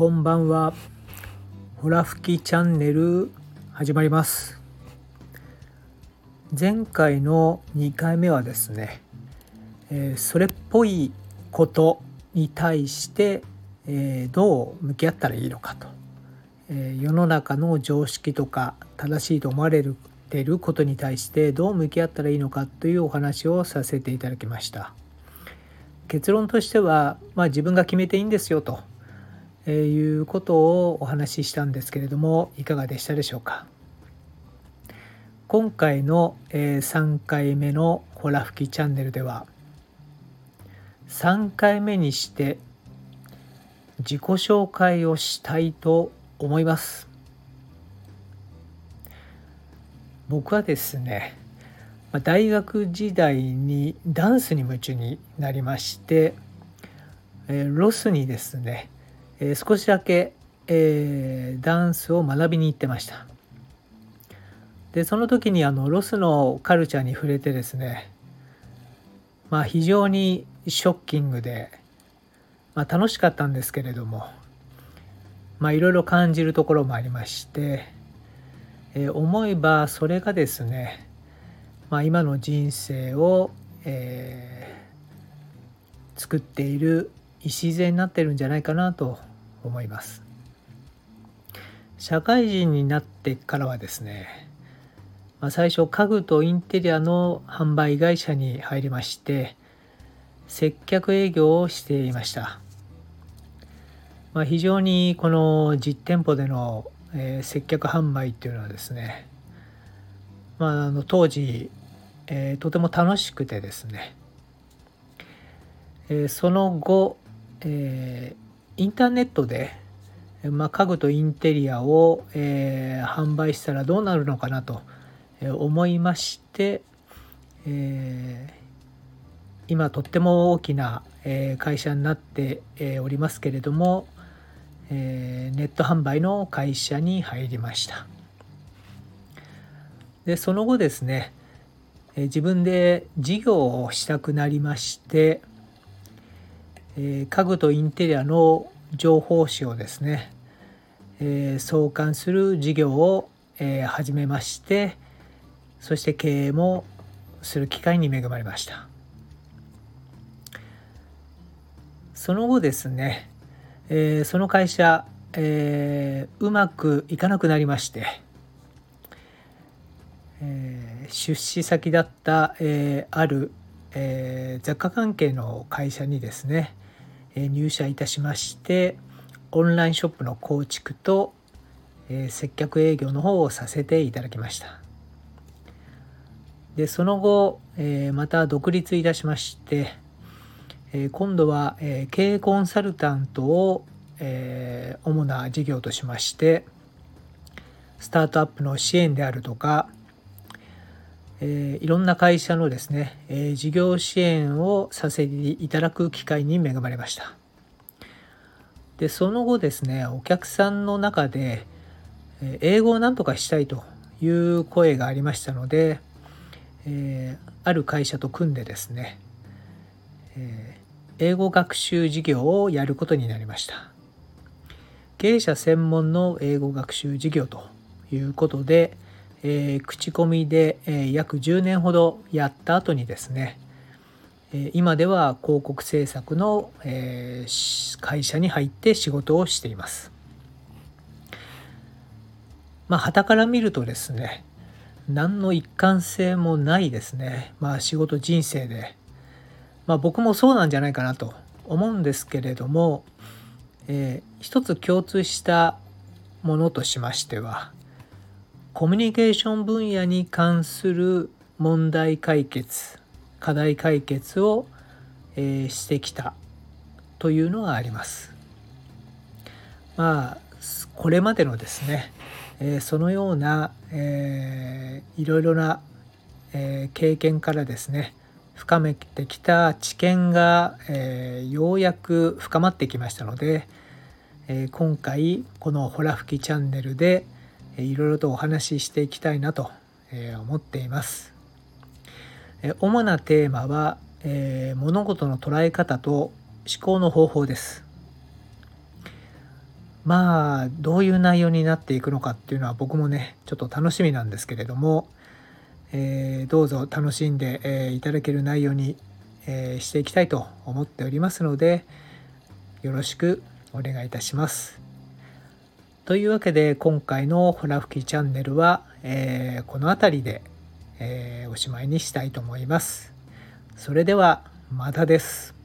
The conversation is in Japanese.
こんばんは。ほら吹きチャンネル始まります。前回の2回目はですね、えー、それっぽいことに対して、えー、どう向き合ったらいいのかと、えー、世の中の常識とか正しいと思われるてることに対してどう向き合ったらいいのかというお話をさせていただきました。結論としては、まあ、自分が決めていいんですよとえいうことをお話ししたんですけれどもいかがでしたでしょうか？今回の、え3回目のほら吹きチャンネルでは3回目にして自己紹介をしたいと思います。僕はですね大学時代にダンスに夢中になりましてロスにですねえ少しだけ、えー、ダンスを学びに行ってました。でその時にあのロスのカルチャーに触れてですねまあ非常にショッキングで、まあ、楽しかったんですけれどもまあいろいろ感じるところもありまして、えー、思えばそれがですね、まあ、今の人生を、えー、作っている礎になってるんじゃないかなと思います。社会人になってからはですね、まあ、最初家具とインテリアの販売会社に入りまして接客営業をしていました、まあ、非常にこの実店舗での、えー、接客販売っていうのはですね、まあ、あの当時、えー、とても楽しくてですね、えー、その後、えーインターネットで、まあ、家具とインテリアを、えー、販売したらどうなるのかなと思いまして、えー、今とっても大きな、え会社になってえおりますけれども、えネット販売の会社に入りました。でその後ですねえ自分で事業をしたくなりましてえ家具とインテリアの情報誌をですね、え創刊する事業を、え始めましてそして経営もする機会に恵まれました。その後ですね、えその会社、えうまくいかなくなりまして、え出資先だった、えある、え雑貨関係の会社にですね入社いたしましてオンラインショップの構築と接客営業の方をさせていただきました。でその後また独立いたしまして今度は経営コンサルタントを主な事業としましてスタートアップの支援であるとかえー、いろんな会社のですね、えー、事業支援をさせていただく機会に恵まれました。で、その後ですね、お客さんの中で、え、英語を何とかしたいという声がありましたので、えある会社と組んでですね、え英語学習事業をやることになりました。経営者専門の英語学習事業ということで、えー、口コミで、えー、約10年ほどやった後にですね、えー、今では広告制作の、え会社に入って仕事をしています。まあ、旗から見るとですね、何の一貫性もないですね、まあ、仕事人生で。まあ、僕もそうなんじゃないかなと思うんですけれども、えー、一つ共通したものとしましては、コミュニケーション分野に関する問題解決課題解決を、えー、してきたというのがあります。まあこれまでのですね、えー、そのような、えー、いろいろな、えー、経験からですね深めてきた知見が、えー、ようやく深まってきましたので、えー、今回この「ほら吹きチャンネル」で「いろいろとお話ししていきたいなと思っています。主なテーマは、え物事の捉え方と思考の方法です。まあどういう内容になっていくのかっていうのは僕もねちょっと楽しみなんですけれども、えー、どうぞ楽しんで、えー、いただける内容に、えー、していきたいと思っておりますのでよろしくお願いいたします。というわけで今回のホラ吹きチャンネルは、えこの辺りで、えおしまいにしたいと思います。それではまたです。